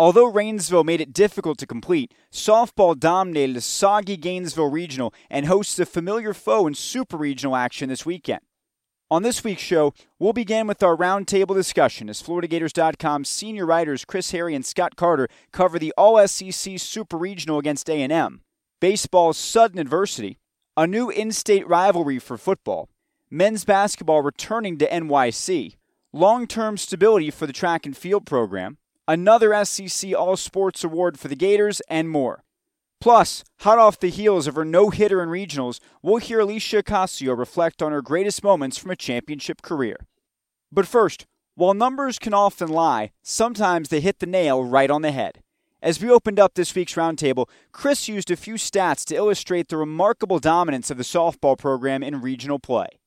Although Rainsville made it difficult to complete, softball dominated a soggy Gainesville Regional and hosts a familiar foe in Super Regional action this weekend. On this week's show, we'll begin with our roundtable discussion as FloridaGators.com senior writers Chris Harry and Scott Carter cover the All-SEC Super Regional against A&M, baseball's sudden adversity, a new in-state rivalry for football, men's basketball returning to NYC, long-term stability for the track and field program, another SEC All Sports Award for the Gators, and more. Plus, hot off the heels of her no hitter in regionals, we'll hear Aleshia Ocasio reflect on her greatest moments from a championship career. But first, while numbers can often lie, sometimes they hit the nail right on the head. As we opened up this week's roundtable, Chris used a few stats to illustrate the remarkable dominance of the softball program in regional play.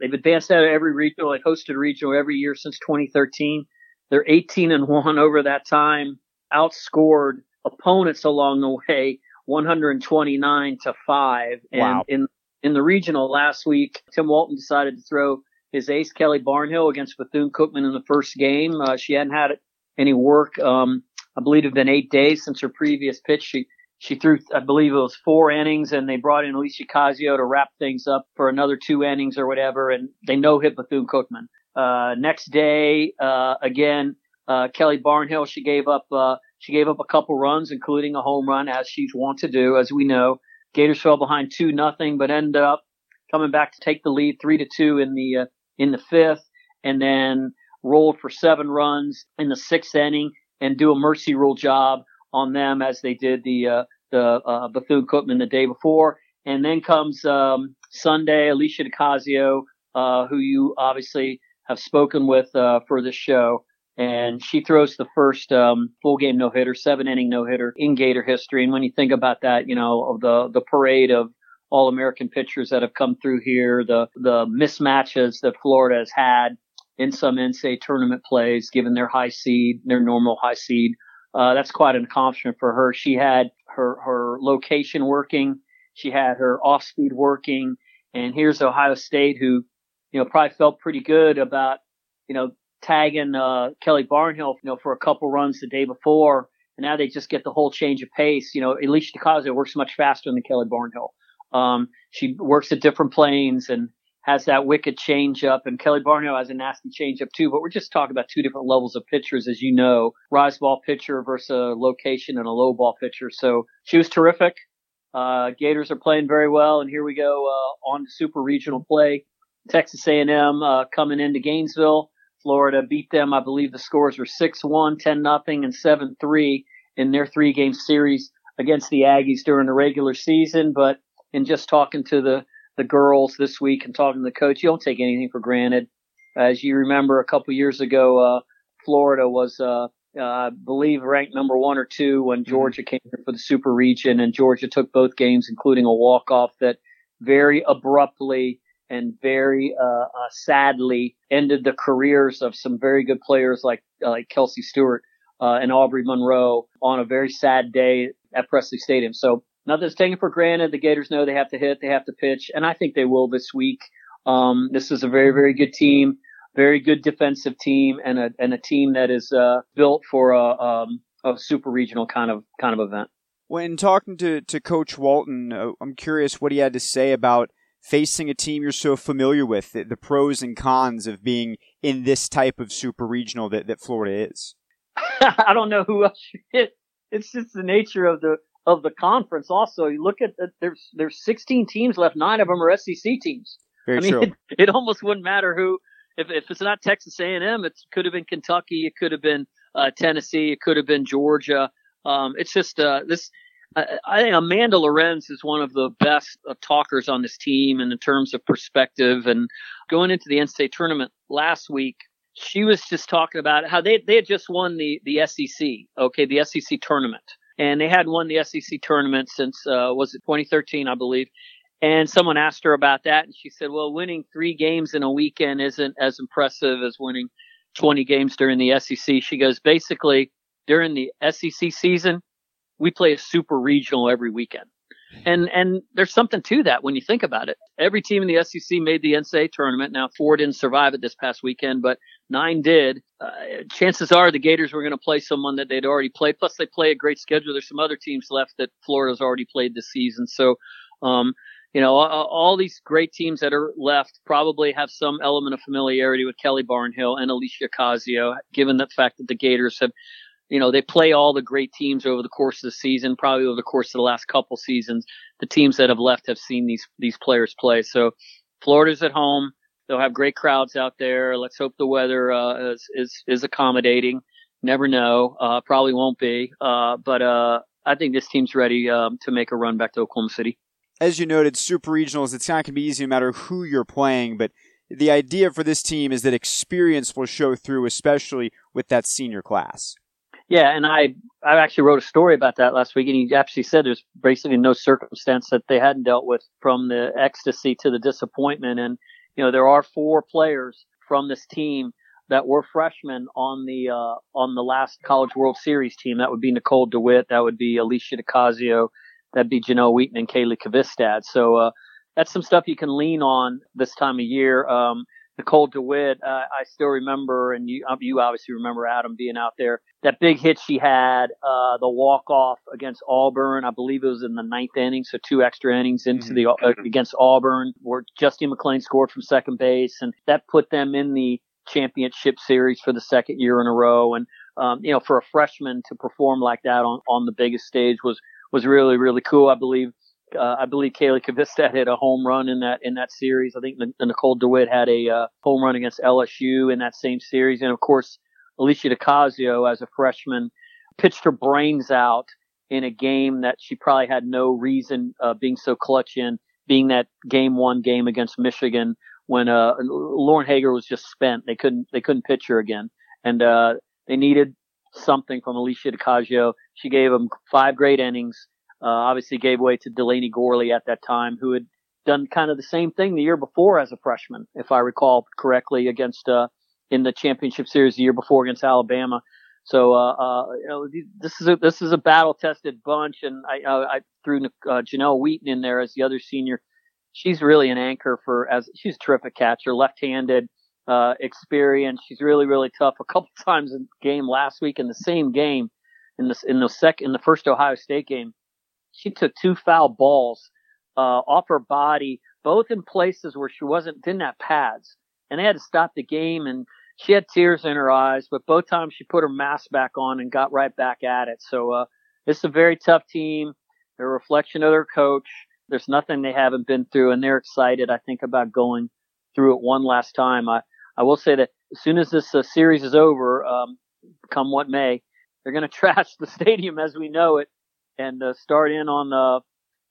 They've advanced out of every regional. They've hosted a regional every year since 2013. They're 18 and one over that time. Outscored opponents along the way, 129 to five. And Wow. in in the regional last week, Tim Walton decided to throw his ace Kelly Barnhill against Bethune Cookman in the first game. Uh, she hadn't had any work. Um, I believe it had been eight days since her previous pitch. She she threw, I believe it was four innings, and they brought in Aleshia Ocasio to wrap things up for another two innings or whatever, and they no hit Bethune Cookman. Uh, next day, uh, again, uh, Kelly Barnhill, she gave up, uh, she gave up a couple runs, including a home run, as she's wont to do, as we know. Gators fell behind two nothing, but ended up coming back to take the lead three to two in the, uh, in the fifth, and then rolled for seven runs in the sixth inning and do a mercy rule job on them as they did the uh, the uh, Bethune Cookman the day before. And then comes um, Sunday, Aleshia Ocasio, uh, who you obviously have spoken with uh, for this show, and she throws the first um, full game no hitter, seven inning no hitter in Gator history. And when you think about that, you know of the the parade of all American pitchers that have come through here, the the mismatches that Florida has had in some NCAA tournament plays, given their high seed, their normal high seed. Uh, that's quite an accomplishment for her. She had her, her location working. She had her off speed working. And here's Ohio State who, you know, probably felt pretty good about, you know, tagging, uh, Kelly Barnhill, you know, for a couple runs the day before. And now they just get the whole change of pace. You know, Aleshia Ocasio works much faster than Kelly Barnhill. Um, she works at different planes and has that wicked changeup, and Kelly Barnhill has a nasty changeup too, but we're just talking about two different levels of pitchers, as you know, rise ball pitcher versus a location and a low ball pitcher. So she was terrific. Uh, Gators are playing very well. And here we go, uh, on to super regional play. Texas A&M, uh, coming into Gainesville. Florida beat them. I believe the scores were 6-1, 10 nothing and 7-3 in their three game series against the Aggies during the regular season. But in just talking to the, the girls this week and talking to the coach, you don't take anything for granted. As you remember, a couple years ago, uh, Florida was, uh, uh, I believe ranked number one or two when Georgia came here for the Super Region, and Georgia took both games, including a walk off that very abruptly and very uh, uh, sadly ended the careers of some very good players like uh, like Kelsey Stewart uh, and Aubree Munro on a very sad day at Pressly Stadium. So nothing's taken for granted. The Gators know they have to hit, they have to pitch, and I think they will this week. Um, this is a very very good team, very good defensive team, and a and a team that is uh, built for a um, a super regional kind of kind of event. When talking to, to Coach Walton, uh, I'm curious what he had to say about facing a team you're so familiar with, the, the pros and cons of being in this type of super regional that, that Florida is. I don't know who else hit. It's just the nature of the of the conference. Also, you look at the, there's there's 16 teams left. Nine of them are SEC teams. Very I mean, true. it, it almost wouldn't matter who. If if it's not Texas A&M, it could have been Kentucky. It could have been uh, Tennessee. It could have been Georgia. Um, it's just uh, this. I, I think Amanda Lorenz is one of the best uh, talkers on this team and in terms of perspective. And going into the NCAA tournament last week, she was just talking about how they, they had just won the, the SEC, okay, the SEC tournament. And they hadn't won the SEC tournament since, uh, was it 2013, I believe. And someone asked her about that, and she said, well, winning three games in a weekend isn't as impressive as winning 20 games during the SEC. She goes, basically, during the SEC season, we play a super regional every weekend. And and there's something to that when you think about it. Every team in the SEC made the NCAA tournament. Now four didn't survive it this past weekend, but nine did. Uh, chances are the Gators were going to play someone that they'd already played. Plus they play a great schedule. There's some other teams left that Florida's already played this season. So, um, you know, all, all these great teams that are left probably have some element of familiarity with Kelly Barnhill and Aleshia Ocasio, given the fact that the Gators have you know, they play all the great teams over the course of the season, probably over the course of the last couple seasons. The teams that have left have seen these, these players play. So Florida's at home. They'll have great crowds out there. Let's hope the weather, uh, is, is, is accommodating. Never know. Uh, probably won't be. Uh, but, uh, I think this team's ready, um, to make a run back to Oklahoma City. As you noted, super regionals, it's not going to be easy no matter who you're playing, but the idea for this team is that experience will show through, especially with that senior class. Yeah, and I I actually wrote a story about that last week, and he actually said there's basically no circumstance that they hadn't dealt with from the ecstasy to the disappointment. And you know, there are four players from this team that were freshmen on the uh, on the last College World Series team. That would be Nicole DeWitt, that would be Aleshia Ocasio, that'd be Janelle Wheaton and Kayli Kvistad. So uh, that's some stuff you can lean on this time of year. Um, Nicole DeWitt, uh, I still remember, and you, um, you obviously remember Adam being out there. That big hit she had, uh, the walk off against Auburn, I believe it was in the ninth inning, so two extra innings into mm-hmm. the uh, against Auburn, where Justine McLean scored from second base, and that put them in the championship series for the second year in a row. And um, you know, for a freshman to perform like that on on the biggest stage was was really really cool. I believe uh, I believe Kayli Kvistad hit a home run in that in that series. I think Nicole DeWitt had a uh, home run against LSU in that same series, and of course, Aleshia Ocasio, as a freshman, pitched her brains out in a game that she probably had no reason uh, being so clutch in, being that game one game against Michigan when uh, Lauren Haeger was just spent. They couldn't they couldn't pitch her again, and uh, they needed something from Aleshia Ocasio. She gave them five great innings uh, obviously gave way to Delanie Gourley at that time, who had done kind of the same thing the year before as a freshman, if I recall correctly, against uh, in the championship series the year before against Alabama. So uh, uh, you know this is a this is a battle tested bunch, and I uh, I threw uh, Janelle Wheaton in there as the other senior. She's really an anchor for as she's a terrific catcher, left-handed experience. She's really really tough. A couple times in the game last week in the same game in the in the sec in the first Ohio State game, she took two foul balls uh, off her body, both in places where she wasn't didn't have pads, and they had to stop the game. And she had tears in her eyes, but both times she put her mask back on and got right back at it. So uh, it's a very tough team. They're a reflection of their coach. There's nothing they haven't been through, and they're excited. I think about going through it one last time. I I will say that as soon as this uh, series is over, um, come what may, they're going to trash the stadium as we know it and uh, start in on uh,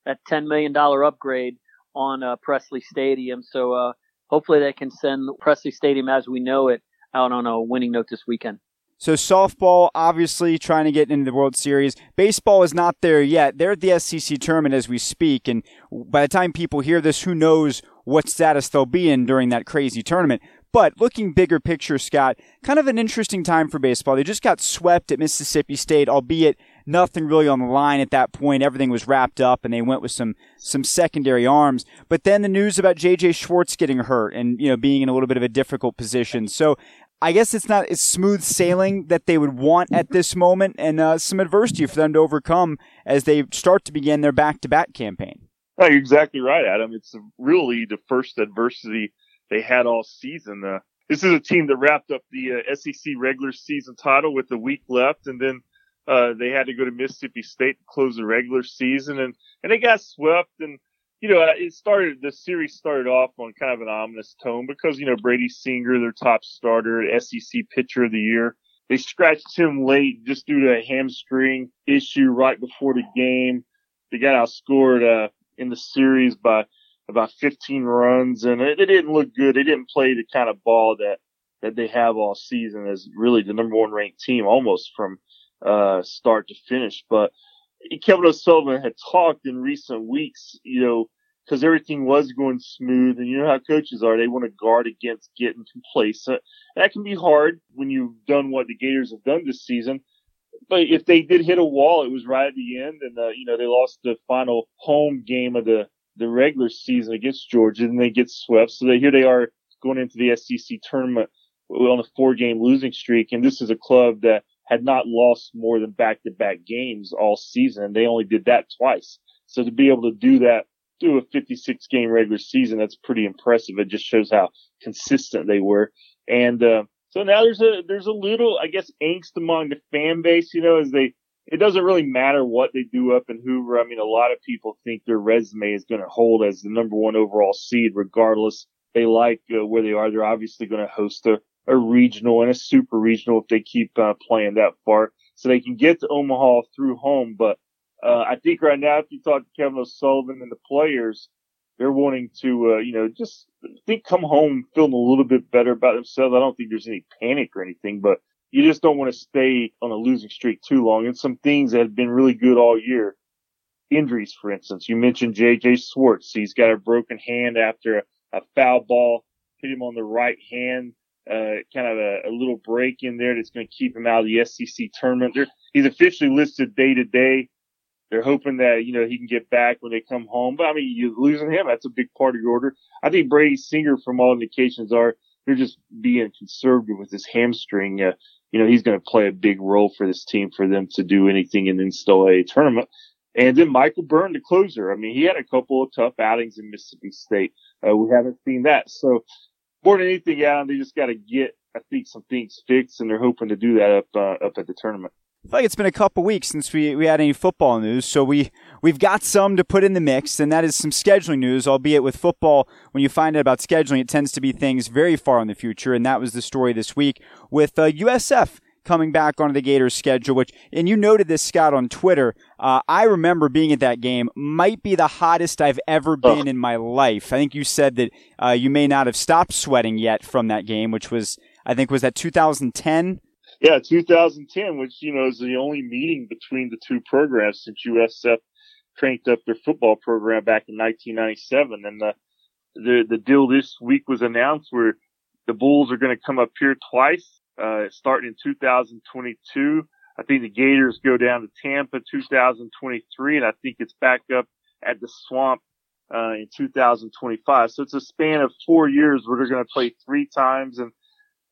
that $10 million upgrade on uh, Pressly Stadium. So uh, hopefully they can send Pressly Stadium as we know it out on a winning note this weekend. So softball, obviously trying to get into the World Series. Baseball is not there yet. They're at the SEC tournament as we speak, and by the time people hear this, who knows what status they'll be in during that crazy tournament. But looking bigger picture, Scott, kind of an interesting time for baseball. They just got swept at Mississippi State, albeit nothing really on the line at that point. Everything was wrapped up and they went with some, some secondary arms. But then the news about JJ Schwarz getting hurt and, you know, being in a little bit of a difficult position. So I guess it's not as smooth sailing that they would want at this moment and uh, some adversity for them to overcome as they start to begin their back to back campaign. Oh, you're exactly right, Adam. It's really the first adversity they had all season. Uh, this is a team that wrapped up the uh, SEC regular season title with a week left, and then uh, they had to go to Mississippi State to close the regular season, and and they got swept. And you know, it started the series started off on kind of an ominous tone because you know Brady Singer, their top starter, SEC pitcher of the year, they scratched him late just due to a hamstring issue right before the game. they got outscored uh, in the series by about 15 runs, and it, it didn't look good. They didn't play the kind of ball that that they have all season as really the number one ranked team almost from uh, start to finish. But Kevin O'Sullivan had talked in recent weeks, you know, because everything was going smooth, and you know how coaches are; they want to guard against getting complacent. That can be hard when you've done what the Gators have done this season. But if they did hit a wall, it was right at the end, and uh, you know they lost the final home game of the the regular season against Georgia, and they get swept. So they, here they are going into the SEC tournament on a four game losing streak, and this is a club that had not lost more than back to back games all season. They only did that twice. So to be able to do that through a 56 game regular season, that's pretty impressive. It just shows how consistent they were. And, uh, so now there's a, there's a little, I guess, angst among the fan base, you know, as they, it doesn't really matter what they do up in Hoover. I mean, a lot of people think their resume is going to hold as the number one overall seed, regardless. They like uh, where they are. They're obviously going to host a, a regional and a super regional if they keep uh, playing that far. So they can get to Omaha through home. But uh, I think right now, if you talk to Kevin O'Sullivan and the players, they're wanting to, uh, you know, just think come home feeling a little bit better about themselves. I don't think there's any panic or anything, but you just don't want to stay on a losing streak too long. And some things that have been really good all year. Injuries, for instance. You mentioned JJ Schwarz. He's got a broken hand after a, a foul ball hit him on the right hand uh, kind of a, a, little break in there that's going to keep him out of the SEC tournament. They're, he's officially listed day to day. They're hoping that, you know, he can get back when they come home. But I mean, you losing him, that's a big part of your order. I think Brady Singer, from all indications are, they're just being conservative with his hamstring. Uh, you know, he's going to play a big role for this team for them to do anything in the NCAA tournament. And then Michael Byrne, the closer. I mean, he had a couple of tough outings in Mississippi State. Uh, we haven't seen that. So more than anything, Adam, they just got to get, I think, some things fixed, and they're hoping to do that up uh, up at the tournament. I feel like it's been a couple weeks since we, we had any football news, so we we've got some to put in the mix, and that is some scheduling news. Albeit with football, when you find out about scheduling, it tends to be things very far in the future, and that was the story this week with uh, USF coming back onto the Gators schedule, which, and you noted this, Scott, on Twitter. Uh, I remember being at that game, might be the hottest I've ever been in my life. I think you said that uh, you may not have stopped sweating yet from that game, which was, I think, was that 2010? Yeah, 2010, which, you know, is the only meeting between the two programs since USF cranked up their football program back in 1997. And the, the, the deal this week was announced where the Bulls are going to come up here twice uh, starting in 2022. I think the Gators go down to Tampa 2023, and I think it's back up at the Swamp uh, in 2025. So it's a span of four years where they're going to play three times. And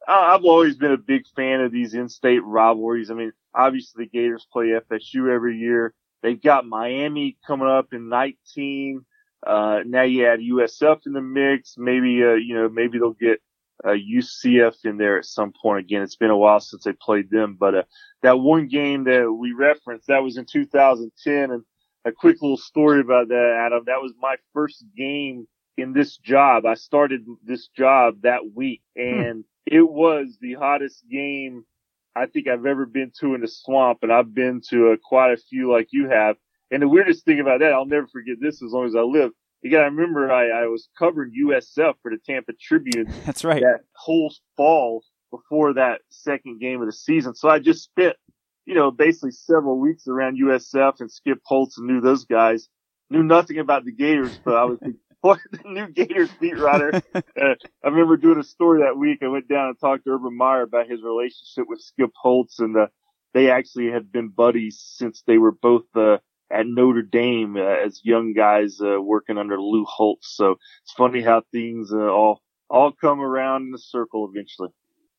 I've always been a big fan of these in-state rivalries. I mean, obviously the Gators play FSU every year. They've got Miami coming up in 19. Uh, now you add USF in the mix. Maybe, uh, you know, maybe they'll get uh, UCF in there at some point again. It's been a while since they played them, but uh, that one game that we referenced that was in 2010. And a quick little story about that, Adam. That was my first game in this job. I started this job that week, hmm. and hmm. it was the hottest game I think I've ever been to in the swamp. And I've been to uh, quite a few like you have. And the weirdest thing about that, I'll never forget this as long as I live got to remember I, I was covering USF for the Tampa Tribune. That's right. That whole fall before that second game of the season. So I just spent, you know, basically several weeks around USF and Skip Holtz and knew those guys. Knew nothing about the Gators, but I was the new Gators beat writer. Uh, I remember doing a story that week. I went down and talked to Urban Meyer about his relationship with Skip Holtz, and uh, they actually had been buddies since they were both uh, at Notre Dame uh, as young guys uh, working under Lou Holtz. So it's funny how things uh, all all come around in a circle eventually.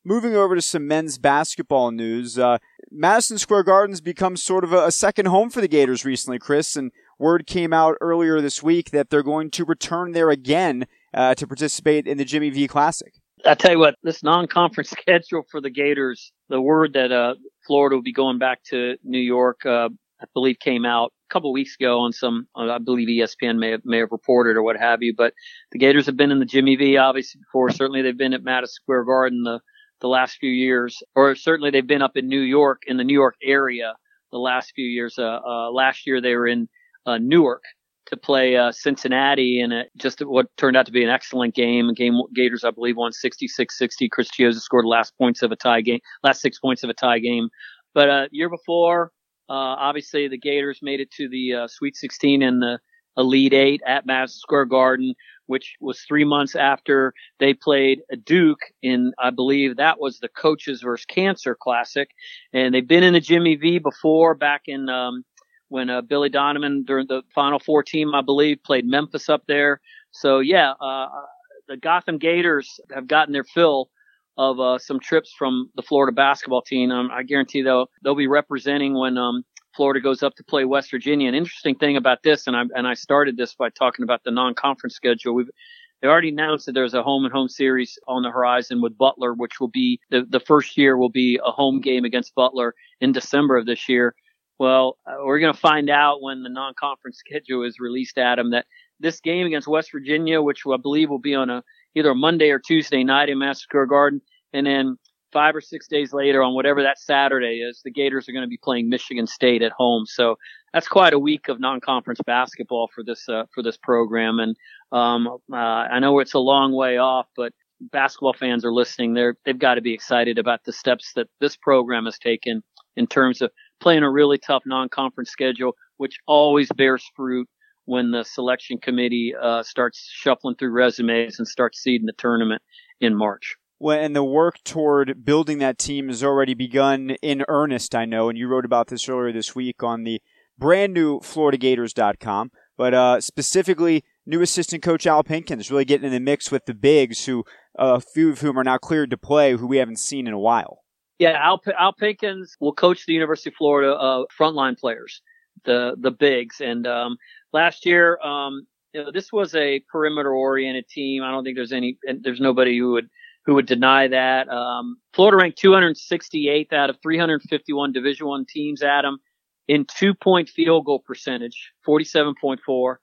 Moving over to some men's basketball news, uh, Madison Square Garden's become sort of a, a second home for the Gators recently, Chris, and word came out earlier this week that they're going to return there again uh, to participate in the Jimmy V Classic. I tell you what, this non-conference schedule for the Gators, the word that uh, Florida will be going back to New York, uh, I believe, came out a couple weeks ago on some, I believe ESPN may have, may have reported or what have you. But the Gators have been in the Jimmy V obviously before. Certainly they've been at Madison Square Garden the the last few years, or certainly they've been up in New York in the New York area the last few years. Uh, uh, last year they were in uh, Newark to play uh, Cincinnati in a, just what turned out to be an excellent game. Game Gators, I believe, won 66-60. Chris Chiozza scored the last points of a tie game, last six points of a tie game. But uh, year before, uh, obviously the Gators made it to the uh, Sweet 16 and the Elite Eight at Madison Square Garden, which was three months after they played Duke in, I believe that was the Coaches versus Cancer Classic. And they've been in the Jimmy V before back in, um, when uh, Billy Donovan during the Final Four team, I believe, played Memphis up there. So yeah, uh, the Gotham Gators have gotten their fill of uh, some trips from the Florida basketball team. Um, I guarantee they'll they'll be representing when um, Florida goes up to play West Virginia. An interesting thing about this, and I and I started this by talking about the non-conference schedule. We've they already announced that there's a home and home series on the horizon with Butler, which will be the the first year will be a home game against Butler in December of this year. Well, uh, we're going to find out when the non-conference schedule is released, Adam, that this game against West Virginia, which I believe will be on a either Monday or Tuesday night in Madison Square Garden, and then five or six days later on whatever that Saturday is, the Gators are going to be playing Michigan State at home. So that's quite a week of non-conference basketball for this uh, for this program. And um, uh, I know it's a long way off, but basketball fans are listening. They're they've got to be excited about the steps that this program has taken in terms of playing a really tough non-conference schedule, which always bears fruit when the selection committee uh, starts shuffling through resumes and starts seeding the tournament in March. Well, and the work toward building that team has already begun in earnest, I know, and you wrote about this earlier this week on the brand new FloridaGators.com, but uh, specifically new assistant coach Al Pinkins really getting in the mix with the bigs, who uh, a few of whom are now cleared to play, who we haven't seen in a while. Yeah, Al, Al Pinkins will coach the University of Florida uh, frontline players, the the bigs. And um, last year, um, you know, this was a perimeter oriented team. I don't think there's any, there's nobody who would who would deny that. Um, Florida ranked 268th out of 351 Division One teams. Adam in two point field goal percentage, 47.4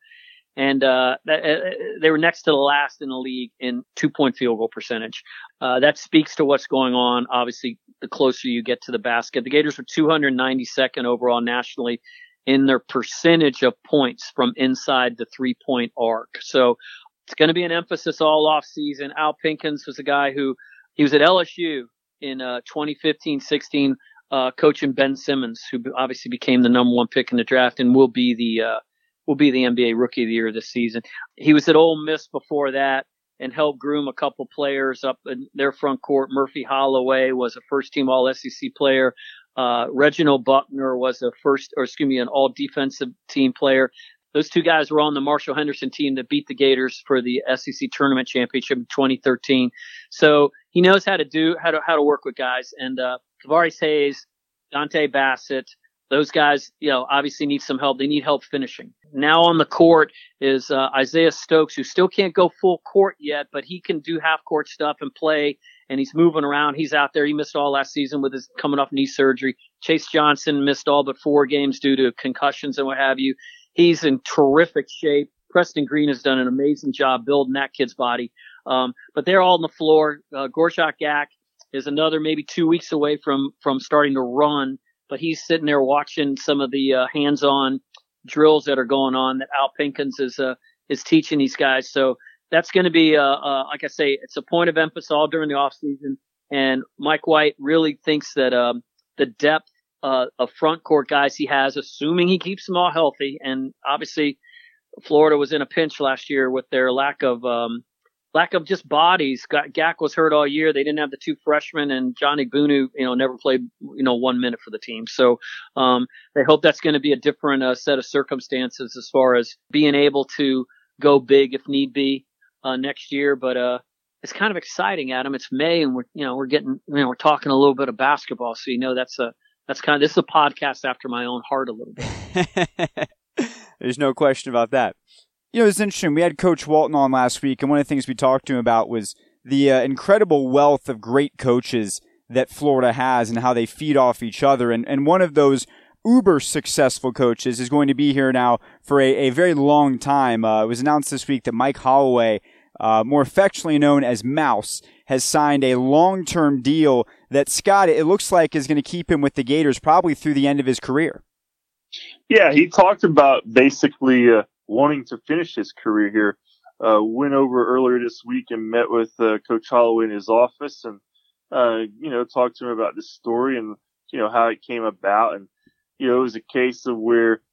and uh, that, uh, they were next to the last in the league in two point field goal percentage. Uh, that speaks to what's going on. Obviously, the closer you get to the basket, the Gators were 292nd overall nationally in their percentage of points from inside the three point arc. So it's going to be an emphasis all off season. Al Pinkins was a guy who he was at LSU in uh, 2015-16, uh, coaching Ben Simmons, who obviously became the number one pick in the draft and will be the uh, will be the NBA Rookie of the Year this season. He was at Ole Miss before that and helped groom a couple players up in their front court. Murphy Holloway was a first team All SEC player. Uh, Reginald Buckner was a first, or excuse me, an All Defensive Team player. Those two guys were on the Marshall Henderson team that beat the Gators for the SEC tournament championship in 2013. So he knows how to do how to how to work with guys. And uh, Kevarrius Hayes, Dontay Bassett, those guys, you know, obviously need some help. They need help finishing. Now on the court is uh, Isaiah Stokes, who still can't go full court yet, but he can do half court stuff and play. And he's moving around. He's out there. He missed all last season with his coming off knee surgery. Chase Johnson missed all but four games due to concussions and what have you. He's in terrific shape. Preston Green has done an amazing job building that kid's body. Um, but they're all on the floor. Uh, Gorjok Gak is another maybe two weeks away from from starting to run but he's sitting there watching some of the uh, hands-on drills that are going on that Al Pinkins is uh, is teaching these guys. So that's going to be, uh, uh, like I say, it's a point of emphasis all during the off season. And Mike White really thinks that um, the depth uh, of front court guys he has, assuming he keeps them all healthy, and obviously Florida was in a pinch last year with their lack of um, lack of just bodies. Gak was hurt all year. They didn't have the two freshmen, and Johnny Egbunu, you know, never played, you know, one minute for the team. So um, they hope that's going to be a different uh, set of circumstances as far as being able to go big if need be uh, next year. But uh, it's kind of exciting, Adam. It's May, and we're, you know, we're getting, you know, we're talking a little bit of basketball. So you know, that's a that's kind of this is a podcast after my own heart a little bit. There's no question about that. You know, it's interesting. We had Coach Walton on last week, and one of the things we talked to him about was the uh, incredible wealth of great coaches that Florida has and how they feed off each other. And, and one of those uber successful coaches is going to be here now for a, a very long time. Uh, it was announced this week that Mike Holloway, uh, more affectionately known as Mouse, has signed a long term deal that Scott, it looks like, is going to keep him with the Gators probably through the end of his career. Yeah, he talked about basically uh, wanting to finish his career here. Uh, went over earlier this week and met with uh, Coach Holloway in his office and, uh, you know, talked to him about this story and, you know, how it came about. And, you know, it was a case of where,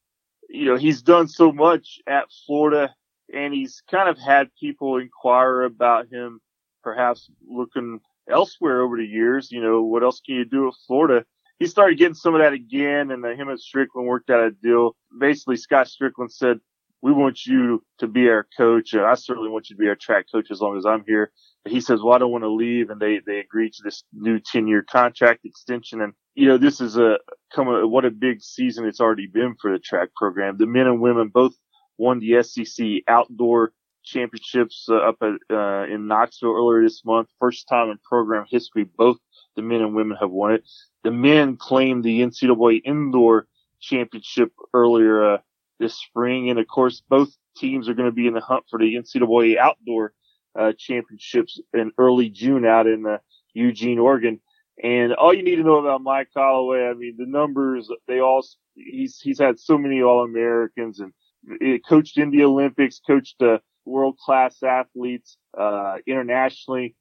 you know, he's done so much at Florida and he's kind of had people inquire about him perhaps looking elsewhere over the years. You know, what else can you do at Florida? He started getting some of that again, and uh, him and Stricklin worked out a deal. Basically, Scott Stricklin said, "We want you to be our coach. I certainly want you to be our track coach as long as I'm here." But he says, "Well, I don't want to leave," and they they agreed to this new 10 year contract extension. And you know, this is a come a, what a big season it's already been for the track program. The men and women both won the SEC outdoor championships uh, up at, uh, in Knoxville earlier this month. First time in program history, both the men and women have won it. The men claimed the NCAA indoor championship earlier uh, this spring, and of course, both teams are going to be in the hunt for the NCAA outdoor uh, championships in early June out in uh, Eugene, Oregon. And all you need to know about Mike Holloway, I mean, the numbers, they all, he's, he's had so many All Americans and it coached in the Olympics, coached uh, world class athletes uh, internationally,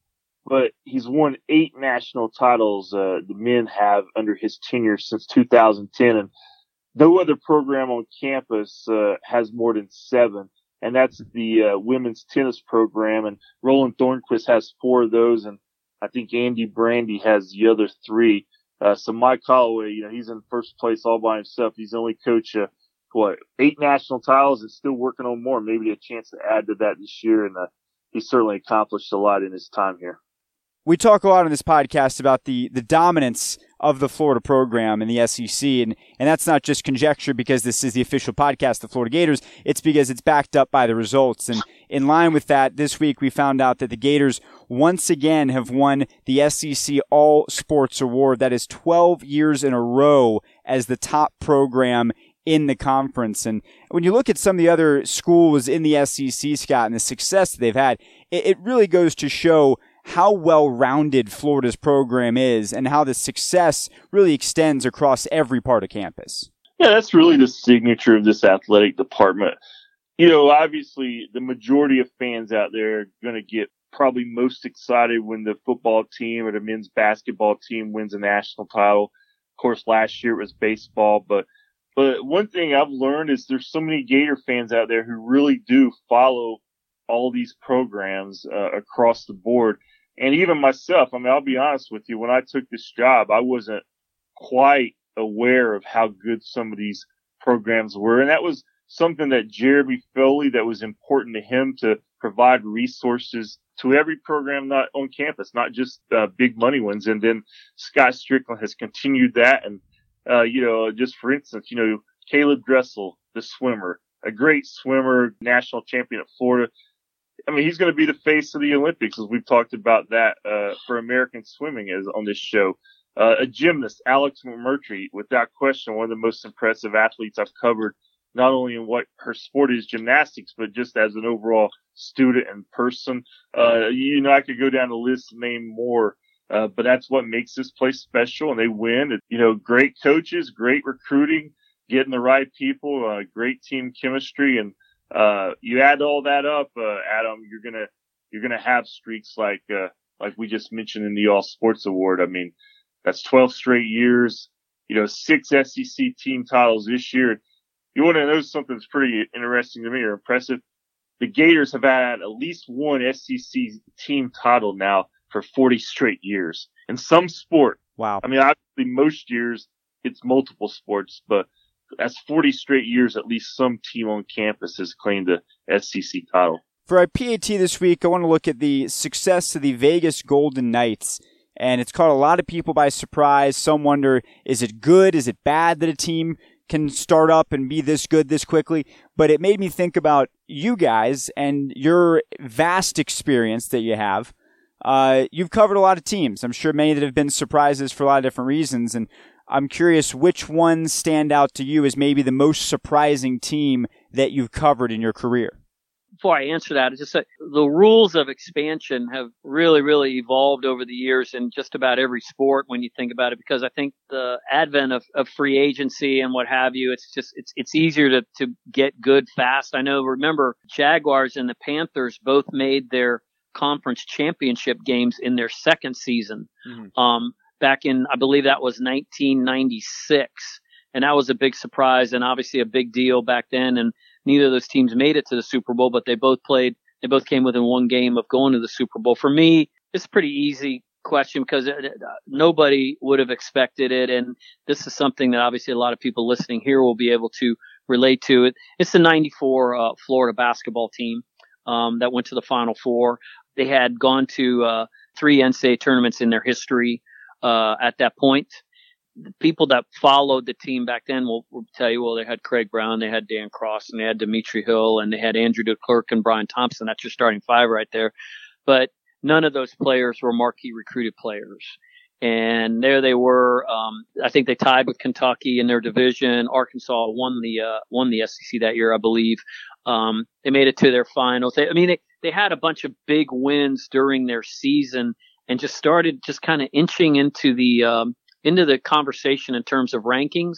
but he's won eight national titles. Uh, the men have under his tenure since 2010, and no other program on campus uh, has more than seven. And that's the uh, women's tennis program. And Roland Thornqvist has four of those, and I think Andy Brandi has the other three. So Mike Holloway, you know, he's in first place all by himself. He's the only coach what eight national titles and still working on more. Maybe a chance to add to that this year, and uh, he certainly accomplished a lot in his time here. We talk a lot on this podcast about the the dominance of the Florida program in the SEC, and and that's not just conjecture because this is the official podcast of the Florida Gators. It's because it's backed up by the results, and in line with that, this week we found out that the Gators once again have won the SEC All Sports Award. That is 12 years in a row as the top program in the conference. And when you look at some of the other schools in the SEC, Scott, and the success they've had, it, it really goes to show how well rounded Florida's program is and how the success really extends across every part of campus. Yeah, that's really the signature of this athletic department. You know, obviously, the majority of fans out there are going to get probably most excited when the football team or the men's basketball team wins a national title. Of course, last year it was baseball, but but one thing I've learned is there's so many Gator fans out there who really do follow all these programs uh, across the board. And even myself, I mean, I'll be honest with you, when I took this job, I wasn't quite aware of how good some of these programs were. And that was something that Jeremy Foley, that was important to him to provide resources to every program not on campus, not just uh, big money ones. And then Scott Stricklin has continued that and uh, you know, just for instance, you know, Caeleb Dressel, the swimmer, a great swimmer, national champion at Florida. I mean, he's going to be the face of the Olympics, as we've talked about that uh, for American swimming as on this show. Uh, a gymnast, Alex McMurtry, without question, one of the most impressive athletes I've covered, not only in what her sport is gymnastics, but just as an overall student and person. Uh, you know, I could go down the list and name more uh, but that's what makes this place special and they win. It, you know, great coaches, great recruiting, getting the right people, uh, great team chemistry. And, uh, you add all that up, uh, Adam, you're going to, you're going to have streaks like, uh, like we just mentioned in the All Sports Award. I mean, that's 12 straight years, you know, six SEC team titles this year. You want to know something that's pretty interesting to me or impressive? The Gators have had at least one SEC team title now for 40 straight years in some sport. Wow. I mean, obviously most years it's multiple sports, but that's 40 straight years at least some team on campus has claimed a SEC title. For our PAT this week, I want to look at the success of the Vegas Golden Knights. And it's caught a lot of people by surprise. Some wonder, is it good? Is it bad that a team can start up and be this good this quickly? But it made me think about you guys and your vast experience that you have uh, you've covered a lot of teams. I'm sure many that have been surprises for a lot of different reasons. And I'm curious which ones stand out to you as maybe the most surprising team that you've covered in your career. before I answer that, it's just that the rules of expansion have really, really evolved over the years in just about every sport when you think about it, because I think the advent of, of free agency and what have you, it's just, it's, it's easier to, to get good fast. I know, remember, Jaguars and the Panthers both made their conference championship games in their second season. Mm-hmm. Um, back in, I believe that was 1996. And that was a big surprise and obviously a big deal back then. And neither of those teams made it to the Super Bowl, but they both played, they both came within one game of going to the Super Bowl. For me, it's a pretty easy question because uh, nobody would have expected it. And this is something that obviously a lot of people listening here will be able to relate to it. It's the 94 uh, Florida basketball team um, that went to the Final Four. They had gone to uh, three NCAA tournaments in their history uh, at that point the people that followed the team back then will, will, tell you, well, they had Craig Brown, they had Dan Cross, and they had Dametri Hill, and they had Andrew DeClercq and Brian Thompson. That's your starting five right there. But none of those players were marquee recruited players. And there they were. Um, I think they tied with Kentucky in their division. Arkansas won the uh, won the SEC that year, I believe. Um, they made it to their finals. They, I mean, they, they had a bunch of big wins during their season and just started just kind of inching into the um, into the conversation in terms of rankings.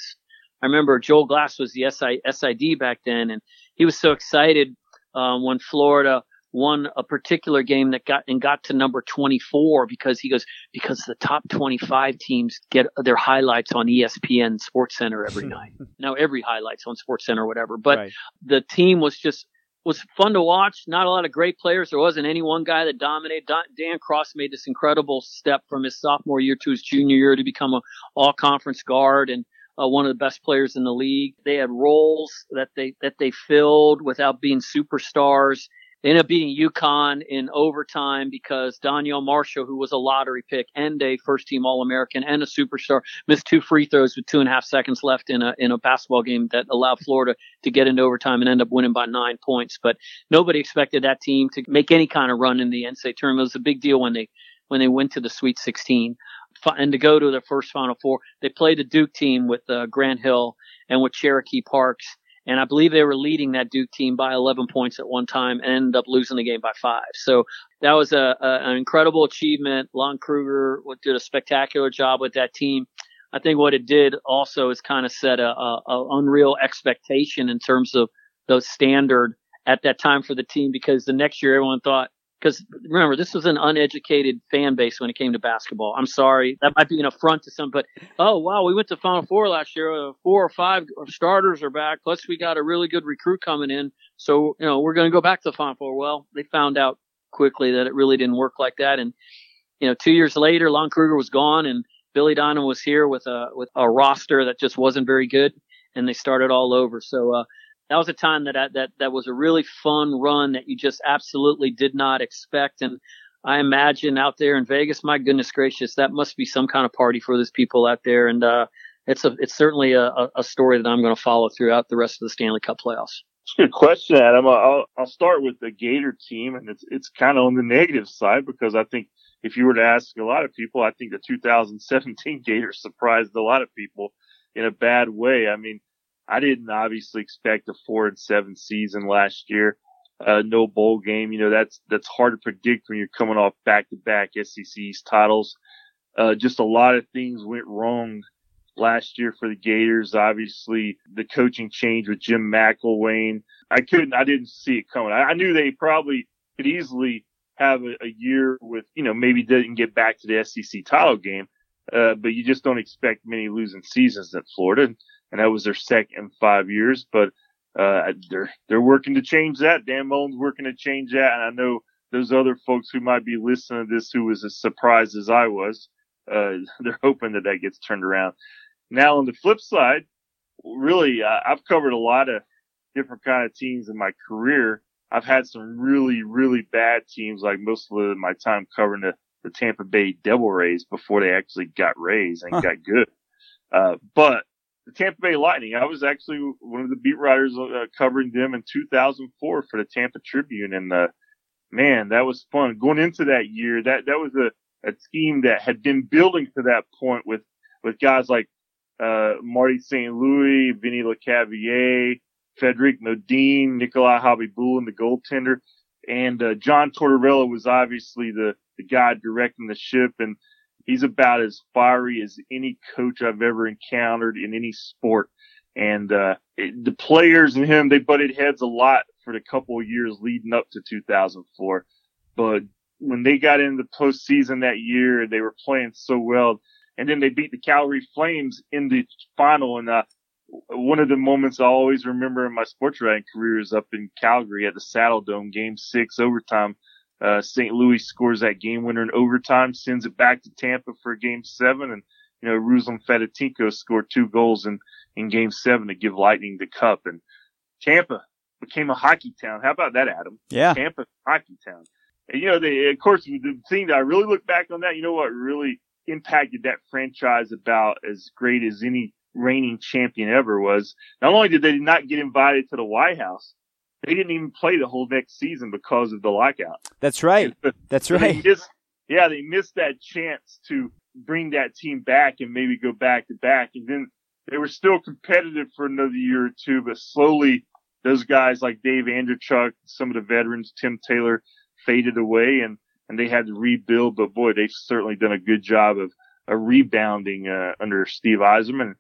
I remember Joel Glass was the SI, SID back then, and he was so excited um, when Florida won a particular game that got and got to number 24 because he goes because the top 25 teams get their highlights on ESPN Sports Center every night. Now every highlights on Sports Center or whatever, but right. the team was just was fun to watch. Not a lot of great players. There wasn't any one guy that dominated. Dan Cross made this incredible step from his sophomore year to his junior year to become an all conference guard and uh, one of the best players in the league. They had roles that they that they filled without being superstars. They ended up beating UConn in overtime because Donyell Marshall, who was a lottery pick and a first team All American and a superstar, missed two free throws with two and a half seconds left in a in a basketball game that allowed Florida to get into overtime and end up winning by nine points. But nobody expected that team to make any kind of run in the NCAA tournament. It was a big deal when they when they went to the Sweet 16 and to go to their first Final Four. They played the Duke team with uh, Grant Hill and with Cherokee Parks and I believe they were leading that Duke team by 11 points at one time and ended up losing the game by five. So that was a, a an incredible achievement. Lon Kruger did a spectacular job with that team. I think what it did also is kind of set a, a, a unreal expectation in terms of the standard at that time for the team because the next year everyone thought because remember, this was an uneducated fan base when it came to basketball. I'm sorry, that might be an affront to some, but oh wow, we went to Final Four last year. Uh, four or five starters are back. Plus, we got a really good recruit coming in. So you know, we're going to go back to the Final Four. Well, they found out quickly that it really didn't work like that, and you know, two years later, Lon Kruger was gone, and Billy Donovan was here with a with a roster that just wasn't very good, and they started all over. So uh, that was a time that I, that that was a really fun run that you just absolutely did not expect. And I imagine out there in Vegas, my goodness gracious, that must be some kind of party for those people out there. And uh, it's a it's certainly a, a story that I'm going to follow throughout the rest of the Stanley Cup playoffs. Good question, Adam. I'll I'll start with the Gator team, and it's it's kind of on the negative side because I think if you were to ask a lot of people, I think the 2017 Gators surprised a lot of people in a bad way. I mean, I didn't obviously expect a four and seven season last year. Uh, no bowl game. You know, that's, that's hard to predict when you're coming off back to back SEC's titles. Uh, just a lot of things went wrong last year for the Gators. Obviously, the coaching change with Jim McElwain. I couldn't, I didn't see it coming. I, I knew they probably could easily have a, a, year with, you know, maybe didn't get back to the SEC title game. Uh, but you just don't expect many losing seasons at Florida that was their second five years. But uh, they're they're working to change that. Dan Mullen's working to change that, and I know those other folks who might be listening to this who was as surprised as I was. Uh, they're hoping that that gets turned around. Now on the flip side, really, uh, I've covered a lot of different kind of teams in my career. I've had some really, really bad teams, like most of my time covering the, the Tampa Bay Devil Rays before they actually got raised and huh. got good. Uh, but the Tampa Bay Lightning. I was actually one of the beat writers uh, covering them in 2004 for the Tampa Tribune, and uh, man, that was fun. Going into that year, that that was a, a team that had been building to that point with with guys like uh, Marty St. Louis, Vinny Lecavalier, Fredrik Modin, Nikolai Khabibulin, the goaltender, and uh, John Tortorella was obviously the the guy directing the ship, and he's about as fiery as any coach I've ever encountered in any sport. And uh, it, the players and him, they butted heads a lot for the couple of years leading up to 2004. But when they got into the postseason that year, they were playing so well. And then they beat the Calgary Flames in the final. And uh, one of the moments I always remember in my sports writing career is up in Calgary at the Saddledome, Game Six, overtime. Uh, St. Louis scores that game winner in overtime, sends it back to Tampa for Game Seven, and you know Ruslan Fedotenko scored two goals in in Game Seven to give Lightning the cup, and Tampa became a hockey town. How about that, Adam? Yeah, Tampa hockey town. And you know, they of course the thing that I really look back on that, you know what really impacted that franchise about as great as any reigning champion ever was not only did they not get invited to the White House, they didn't even play the whole next season because of the lockout. That's right. That's right. They missed, yeah, they missed that chance to bring that team back and maybe go back to back. And then they were still competitive for another year or two, but slowly those guys like Dave Andreychuk, some of the veterans, Tim Taylor faded away and, and they had to rebuild. But boy, they've certainly done a good job of, of rebounding, uh, under Steve Yzerman.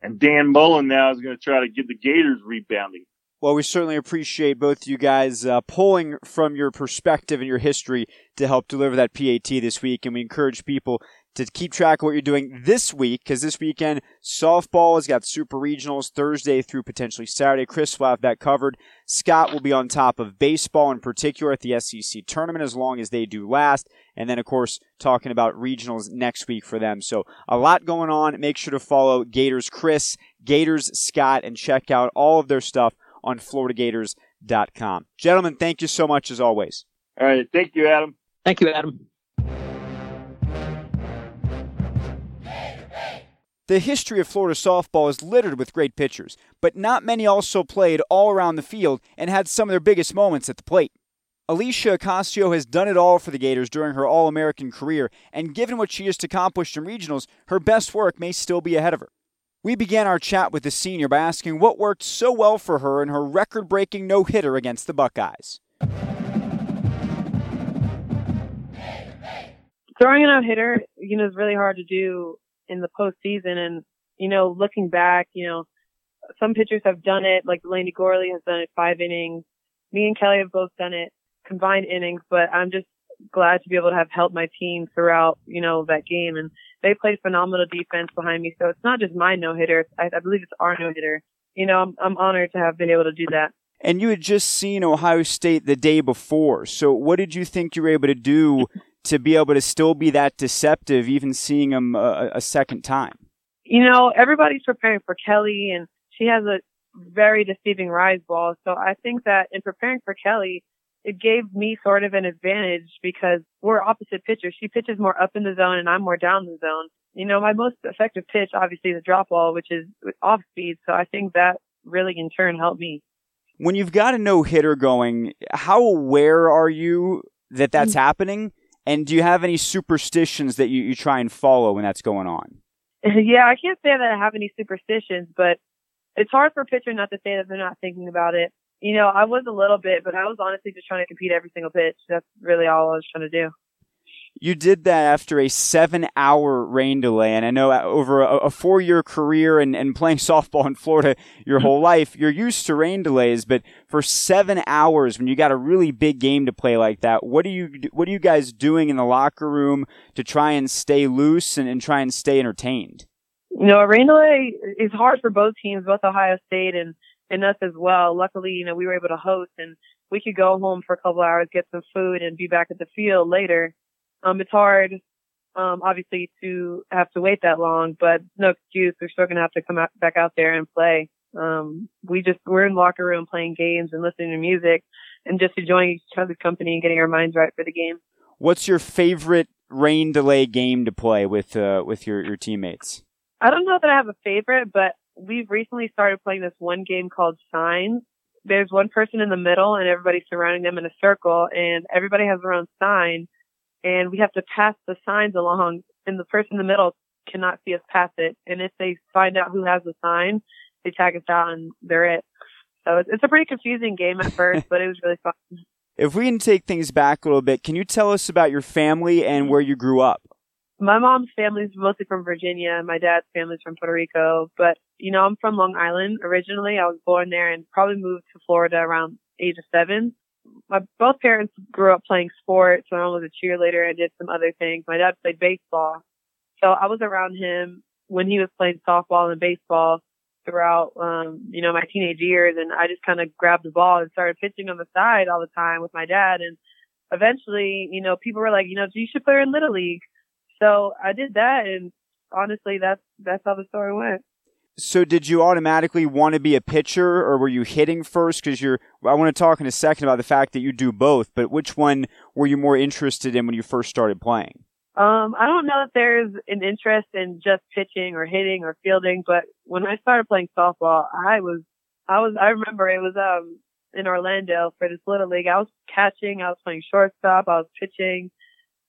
And Dan Mullen now is going to try to get the Gators rebounding. Well, we certainly appreciate both you guys uh, pulling from your perspective and your history to help deliver that PAT this week. And we encourage people to keep track of what you're doing this week because this weekend softball has got super regionals Thursday through potentially Saturday. Chris will have that covered. Scott will be on top of baseball in particular at the SEC tournament as long as they do last. And then, of course, talking about regionals next week for them. So a lot going on. Make sure to follow Gators Chris, Gators Scott, and check out all of their stuff on FloridaGators.com. Gentlemen, thank you so much as always. All right. Thank you, Adam. Thank you, Adam. The history of Florida softball is littered with great pitchers, but not many also played all around the field and had some of their biggest moments at the plate. Aleshia Ocasio has done it all for the Gators during her All American career, and given what she has accomplished in regionals, her best work may still be ahead of her. We began our chat with the senior by asking what worked so well for her in her record breaking no hitter against the Buckeyes. Throwing a no hitter, you know, is really hard to do in the postseason. And, you know, looking back, you know, some pitchers have done it, like Delanie Gourley has done it five innings. Me and Kelly have both done it combined innings, but I'm just glad to be able to have helped my team throughout, you know, that game. And they played phenomenal defense behind me. So it's not just my no hitter. I, I believe it's our no hitter. You know, I'm, I'm honored to have been able to do that. And you had just seen Ohio State the day before. So what did you think you were able to do to be able to still be that deceptive, even seeing them uh, a, a second time? You know, everybody's preparing for Kelly and she has a very deceiving rise ball. So I think that in preparing for Kelly, it gave me sort of an advantage because we're opposite pitchers. She pitches more up in the zone and I'm more down the zone. You know, my most effective pitch, obviously, is a drop ball, which is off speed. So I think that really in turn helped me. When you've got a no hitter going, how aware are you that that's mm-hmm. happening? And do you have any superstitions that you, you try and follow when that's going on? Yeah, I can't say that I have any superstitions, but it's hard for a pitcher not to say that they're not thinking about it. You know, I was a little bit, but I was honestly just trying to compete every single pitch. That's really all I was trying to do. You did that after a seven hour rain delay. And I know uh, over a, a four year career and, and playing softball in Florida your whole mm-hmm. life, you're used to rain delays. But for seven hours, when you got a really big game to play like that, what are you, what are you guys doing in the locker room to try and stay loose and, and try and stay entertained? You know, a rain delay is hard for both teams, both Ohio State and and us as well. Luckily, you know, we were able to host and we could go home for a couple hours, get some food and be back at the field later. Um, it's hard, um, obviously to have to wait that long, but no excuse. We're still going to have to come out, back out there and play. Um, we just, we're in locker room playing games and listening to music and just enjoying each other's company and getting our minds right for the game. What's your favorite rain delay game to play with, uh, with your, your teammates? I don't know that I have a favorite, but we've recently started playing this one game called Signs. There's one person in the middle and everybody surrounding them in a circle and everybody has their own sign and we have to pass the signs along and the person in the middle cannot see us pass it. And if they find out who has the sign, they tag us out and they're it. So it's, it's a pretty confusing game at first, but it was really fun. If we can take things back a little bit, can you tell us about your family and where you grew up? My mom's family is mostly from Virginia, my dad's family's from Puerto Rico. But you know, I'm from Long Island originally. I was born there and probably moved to Florida around age of seven. My both parents grew up playing sports. My mom was a cheerleader and did some other things. My dad played baseball, so I was around him when he was playing softball and baseball throughout, um, you know, my teenage years. And I just kind of grabbed the ball and started pitching on the side all the time with my dad. And eventually, you know, people were like, you know, you should play in little league. So I did that. And honestly, that's, that's how the story went. So did you automatically want to be a pitcher or were you hitting first? Cause you're, I want to talk in a second about the fact that you do both, but which one were you more interested in when you first started playing? Um, I don't know if there's an interest in just pitching or hitting or fielding, but when I started playing softball, I was, I was, I remember it was, um, in Orlando for this little league. I was catching, I was playing shortstop, I was pitching,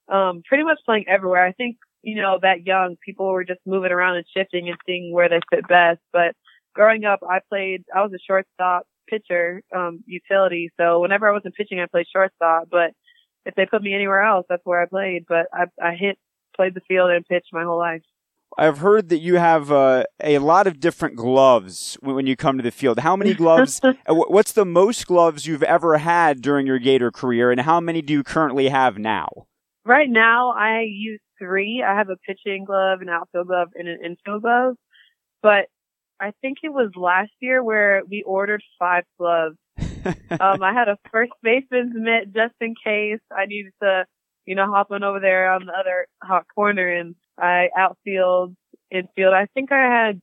um, pretty much playing everywhere. I think, you know, that young people were just moving around and shifting and seeing where they fit best. But growing up, I played, I was a shortstop pitcher, um, utility. So whenever I wasn't pitching, I played shortstop, but if they put me anywhere else, that's where I played. But I, I hit, played the field and pitched my whole life. I've heard that you have uh, a lot of different gloves when you come to the field. How many gloves? Uh, what's the most gloves you've ever had during your Gator career, and how many do you currently have now? Right now, I use three. I have a pitching glove, an outfield glove, and an infield glove. But I think it was last year where we ordered five gloves um, I had a first baseman's mitt just in case I needed to, you know, hop on over there on the other hot corner and I outfield, infield. I think I had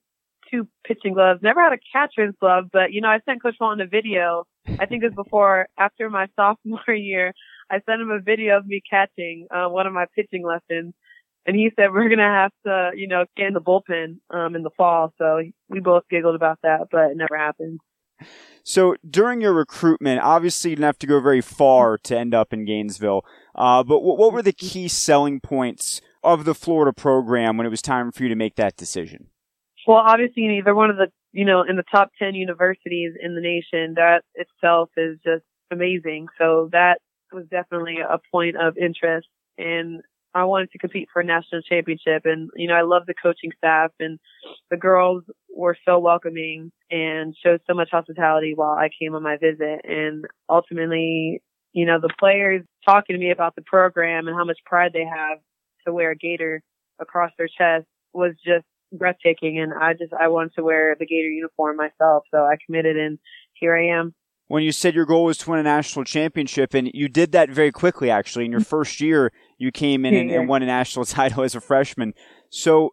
two pitching gloves. Never had a catcher's glove, but you know, I sent Coach Walton a video. I think it was before, after my sophomore year. I sent him a video of me catching uh, one of my pitching lessons, and he said we're gonna have to, you know, in the bullpen um, in the fall. So we both giggled about that, but it never happened. So during your recruitment, obviously you didn't have to go very far to end up in Gainesville. Uh, but what were the key selling points of the Florida program when it was time for you to make that decision? Well, obviously, you know, they're one of the, you know, in the top 10 universities in the nation. That itself is just amazing. So that was definitely a point of interest. And I wanted to compete for a national championship. And, you know, I love the coaching staff and the girls were so welcoming and showed so much hospitality while I came on my visit. And ultimately, you know, the players talking to me about the program and how much pride they have to wear a gator across their chest was just breathtaking. And I just, I wanted to wear the gator uniform myself. So I committed and here I am when you said your goal was to win a national championship, and you did that very quickly, actually. In your mm-hmm. first year, you came in and, and, won a national title as a freshman. So,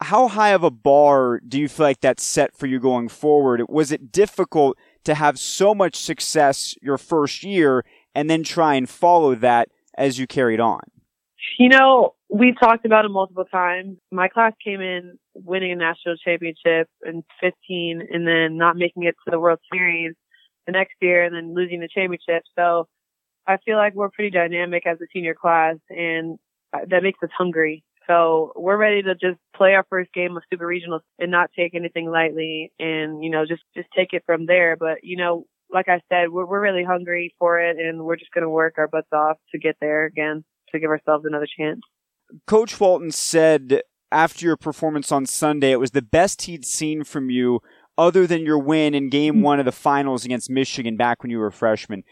how high of a bar do you feel like that's set for you going forward? Was it difficult to have so much success your first year and then try and follow that as you carried on? You know, we've talked about it multiple times. My class came in winning a national championship in 15 and then not making it to the World Series the next year and then losing the championship. So I feel like we're pretty dynamic as a senior class and that makes us hungry. So we're ready to just play our first game of super regionals and not take anything lightly and, you know, just, just take it from there. But, you know, like I said, we're, we're really hungry for it and we're just going to work our butts off to get there again to give ourselves another chance. Coach Walton said after your performance on Sunday, it was the best he'd seen from you other than your win in game mm-hmm. one of the finals against Michigan back when you were a freshman.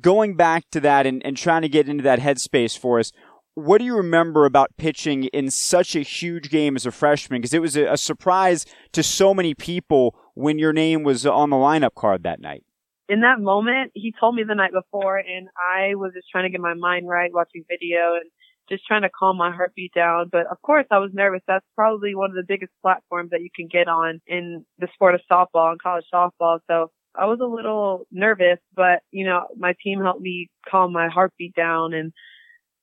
Going back to that and, and trying to get into that headspace for us, what do you remember about pitching in such a huge game as a freshman? Because it was a, a surprise to so many people when your name was on the lineup card that night in that moment, he told me the night before, and I was just trying to get my mind right, watching video, and just trying to calm my heartbeat down. But of course I was nervous. That's probably one of the biggest platforms that you can get on in the sport of softball and college softball. So I was a little nervous, but you know, my team helped me calm my heartbeat down and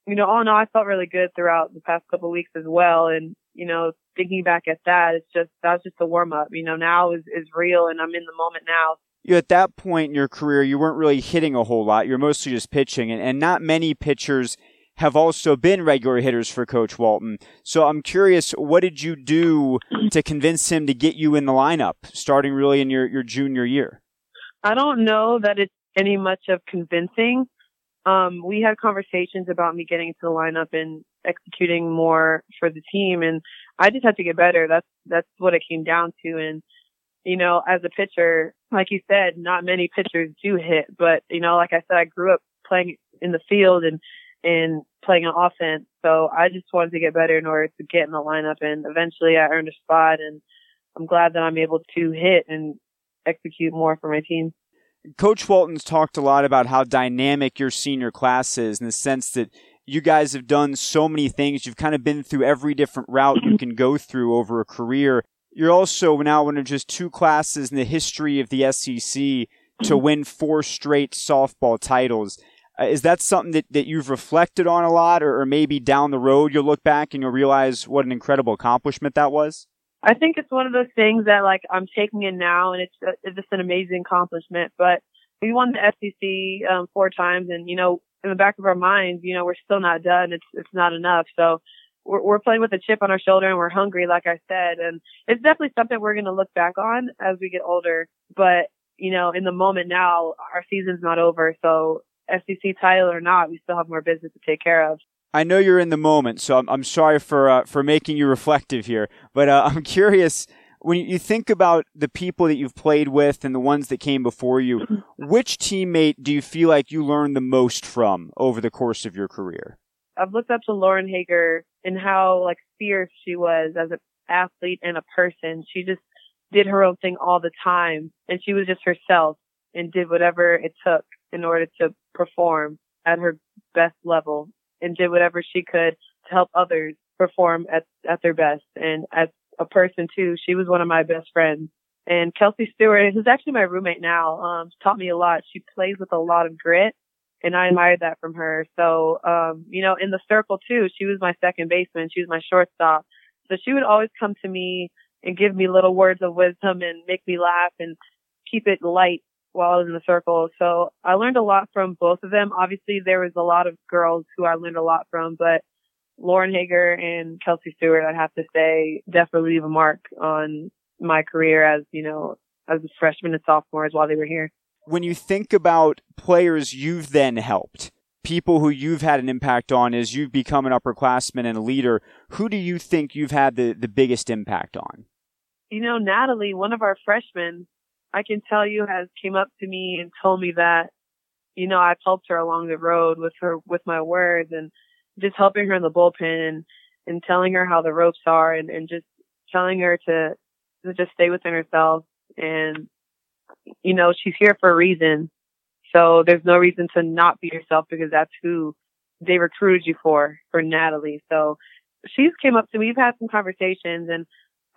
you know, all in all, I felt really good throughout the past couple of weeks as well. And, you know, thinking back at that, it's just, that was just a warm up. You know, now is, is real and I'm in the moment now. You at that point in your career, you weren't really hitting a whole lot. You're mostly just pitching and, and not many pitchers have also been regular hitters for Coach Walton. So I'm curious, what did you do to convince him to get you in the lineup starting really in your, your junior year? I don't know that it's any much of convincing. Um, we had conversations about me getting into the lineup and executing more for the team, and I just had to get better. That's that's what it came down to. And you know, as a pitcher, like you said, not many pitchers do hit, but you know, like I said, I grew up playing in the field and and playing an offense. So I just wanted to get better in order to get in the lineup, and eventually I earned a spot, and I'm glad that I'm able to hit and execute more for my team. Coach Walton's talked a lot about how dynamic your senior class is in the sense that you guys have done so many things. You've kind of been through every different route you can go through over a career. You're also now one of just two classes in the history of the SEC to win four straight softball titles. Uh, is that something that, that you've reflected on a lot, or, or maybe down the road you'll look back and you'll realize what an incredible accomplishment that was? I think it's one of those things that like I'm taking in now, and it's uh, it's just an amazing accomplishment. But we won the SEC um, four times, and you know, in the back of our minds, you know, we're still not done. It's it's not enough. So we're, we're playing with a chip on our shoulder, and we're hungry, like I said. And it's definitely something we're going to look back on as we get older. But you know, in the moment now, our season's not over. So SEC title or not, we still have more business to take care of. I know you're in the moment, so I'm, I'm sorry for uh, for making you reflective here. But uh, I'm curious when you think about the people that you've played with and the ones that came before you. Which teammate do you feel like you learned the most from over the course of your career? I've looked up to Lauren Haeger and how like fierce she was as an athlete and a person. She just did her own thing all the time, and she was just herself and did whatever it took in order to perform at her best level and did whatever she could to help others perform at, at their best. And as a person too, she was one of my best friends. And Kelsey Stewart, who's actually my roommate now, um, taught me a lot. She plays with a lot of grit and I admired that from her. So, um, you know, in the circle too, she was my second baseman. She was my shortstop. So she would always come to me and give me little words of wisdom and make me laugh and keep it light while I was in the circle. So I learned a lot from both of them. Obviously, there was a lot of girls who I learned a lot from, but Lauren Haeger and Kelsey Stewart, I'd have to say, definitely leave a mark on my career as, you know, as a freshman and sophomores while they were here. When you think about players you've then helped, people who you've had an impact on as you've become an upperclassman and a leader, who do you think you've had the, the biggest impact on? You know, Natalie, one of our freshmen, I can tell you has came up to me and told me that, you know, I've helped her along the road with her, with my words and just helping her in the bullpen and, and telling her how the ropes are and, and just telling her to, to just stay within herself. And, you know, she's here for a reason. So there's no reason to not be yourself because that's who they recruited you for, for Natalie. So she's came up to me. We've had some conversations and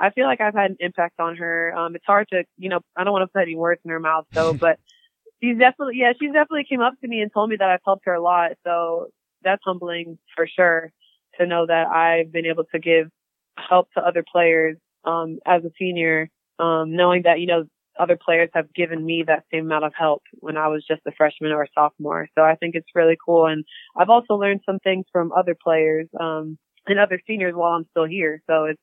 I feel like I've had an impact on her. Um, it's hard to, you know, I don't want to put any words in her mouth though, but she's definitely, yeah, she's definitely came up to me and told me that I've helped her a lot. So that's humbling for sure to know that I've been able to give help to other players, um, as a senior, um, knowing that, you know, other players have given me that same amount of help when I was just a freshman or a sophomore. So I think it's really cool. And I've also learned some things from other players, um, and other seniors while I'm still here. So it's,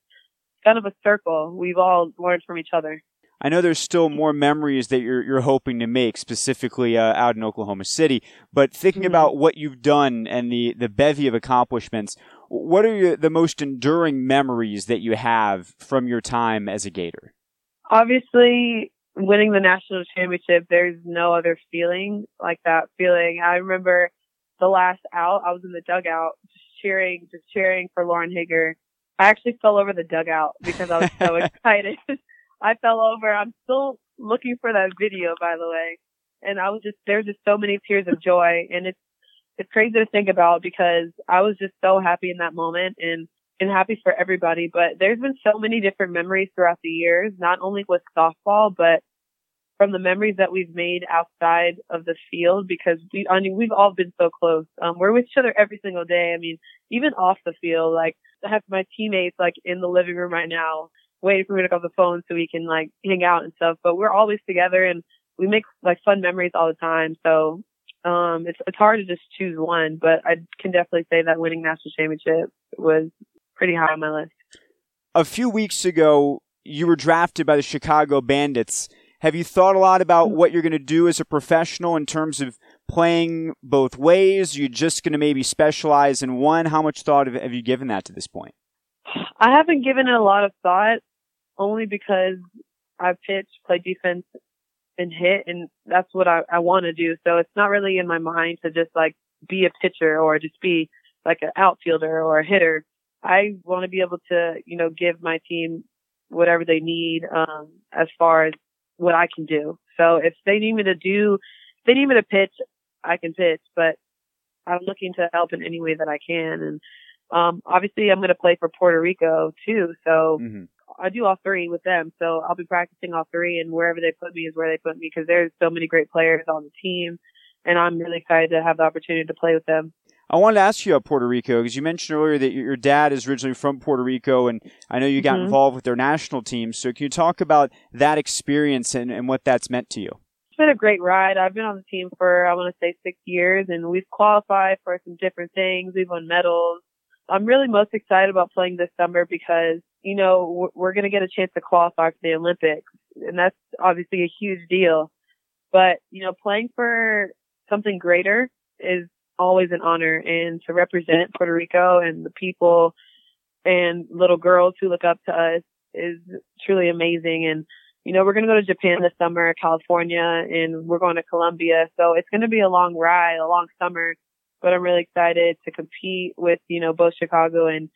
kind of a circle. We've all learned from each other. I know there's still more memories that you're you're hoping to make, specifically uh, out in Oklahoma City. But thinking mm-hmm. about what you've done and the the bevy of accomplishments, what are your, the most enduring memories that you have from your time as a Gator? Obviously, winning the national championship. There's no other feeling like that feeling. I remember the last out. I was in the dugout, just cheering, just cheering for Lauren Haeger I actually fell over the dugout because I was so excited. I fell over. I'm still looking for that video, by the way. And I was just, there's just so many tears of joy. And it's, it's crazy to think about because I was just so happy in that moment and, and happy for everybody. But there's been so many different memories throughout the years, not only with softball, but from the memories that we've made outside of the field because we, I mean, we've all been so close. Um, we're with each other every single day. I mean, even off the field, like I have my teammates like in the living room right now waiting for me to come the phone so we can like hang out and stuff. But we're always together and we make like fun memories all the time. So, um, it's, it's hard to just choose one, but I can definitely say that winning national championship was pretty high on my list. A few weeks ago, you were drafted by the Chicago Bandits Have you thought a lot about what you're going to do as a professional in terms of playing both ways? You're you just going to maybe specialize in one? How much thought have you given that to this point? I haven't given it a lot of thought only because I pitch, play defense, and hit, and that's what I, I want to do. So it's not really in my mind to just like be a pitcher or just be like an outfielder or a hitter. I want to be able to, you know, give my team whatever they need um, as far as what I can do. So if they need me to do, if they need me to pitch, I can pitch, but I'm looking to help in any way that I can. And um, obviously, I'm going to play for Puerto Rico too, so mm-hmm. I do all three with them. So I'll be practicing all three, and wherever they put me is where they put me because there's so many great players on the team, and I'm really excited to have the opportunity to play with them. I wanted to ask you about Puerto Rico because you mentioned earlier that your dad is originally from Puerto Rico, and I know you got mm-hmm. involved with their national team. So can you talk about that experience and, and what that's meant to you? Been a great ride. I've been on the team for I want to say six years, and we've qualified for some different things. We've won medals. I'm really most excited about playing this summer because you know we're going to get a chance to qualify for the Olympics, and that's obviously a huge deal. But you know, playing for something greater is always an honor and to represent Puerto Rico and the people and little girls who look up to us is truly amazing. And, you know, we're going to go to Japan this summer, California, and we're going to Colombia. So it's going to be a long ride, a long summer, but I'm really excited to compete with, you know, both Chicago and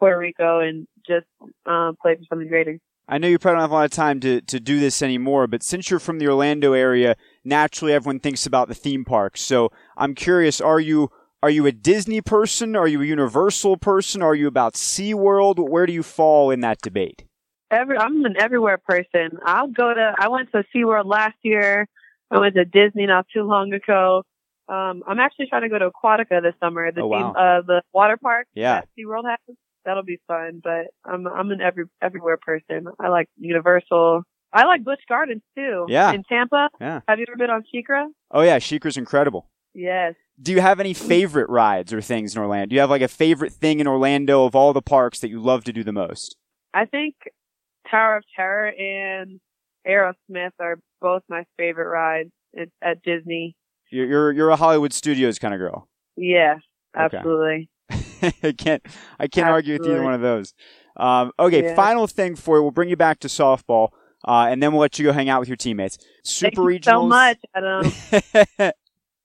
Puerto Rico and just um, play for something greater. I know you probably don't have a lot of time to, to do this anymore, but since you're from the Orlando area, naturally everyone thinks about the theme parks. So I'm curious, are you are you a Disney person? Are you a Universal person? Are you about SeaWorld? Where do you fall in that debate? Every, I'm an everywhere person. I'll go to, I went to SeaWorld last year. I went to Disney not too long ago. Um, I'm actually trying to go to Aquatica this summer, the, oh, wow. uh, the water park yeah. that SeaWorld has that'll be fun. But I'm I'm an every everywhere person. I like Universal. I like Busch Gardens too. Yeah. In Tampa. Yeah. Have you ever been on SheiKra? Oh yeah, SheiKra's incredible. Yes. Do you have any favorite rides or things in Orlando? Do you have like a favorite thing in Orlando of all the parks that you love to do the most? I think Tower of Terror and Aerosmith are both my favorite rides at Disney. You're you're, you're a Hollywood Studios kind of girl. Yeah, absolutely. I can't I can't Absolutely. argue with either one of those. Um, okay, yeah. final thing for you. We'll bring you back to softball, uh, and then we'll let you go hang out with your teammates. Super Thank regionals. so much, Adam.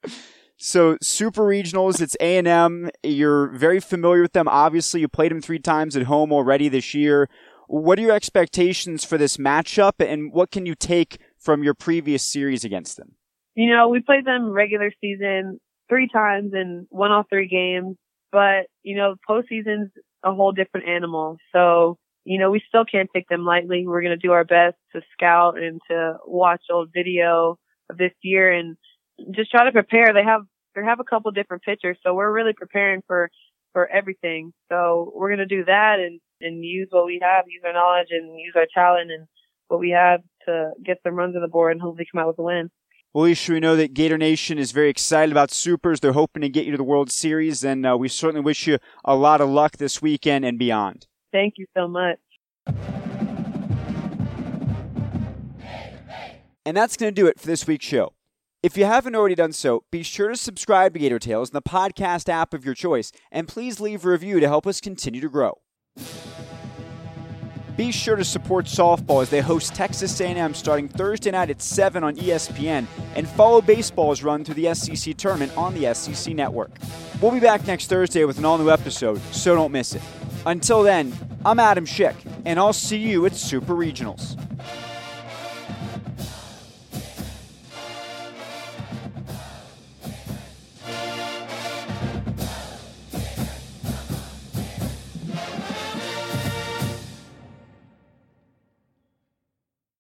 so super regionals. It's A and M. You're very familiar with them. Obviously, you played them three times at home already this year. What are your expectations for this matchup, and what can you take from your previous series against them? You know, we played them regular season three times and won all three games. But, you know, postseason's a whole different animal. So, you know, we still can't take them lightly. We're going to do our best to scout and to watch old video of this year and just try to prepare. They have, they have a couple different pitchers. So we're really preparing for, for everything. So we're going to do that and, and use what we have, use our knowledge and use our talent and what we have to get some runs on the board and hopefully come out with a win. Well, we know that Gator Nation is very excited about Supers. They're hoping to get you to the World Series, and uh, we certainly wish you a lot of luck this weekend and beyond. Thank you so much. And that's going to do it for this week's show. If you haven't already done so, be sure to subscribe to Gator Tales in the podcast app of your choice, and please leave a review to help us continue to grow. Be sure to support softball as they host Texas A&M starting Thursday night at 7 on ESPN and follow baseball's run through the SEC tournament on the SEC network. We'll be back next Thursday with an all-new episode, so don't miss it. Until then, I'm Adam Schick, and I'll see you at Super Regionals.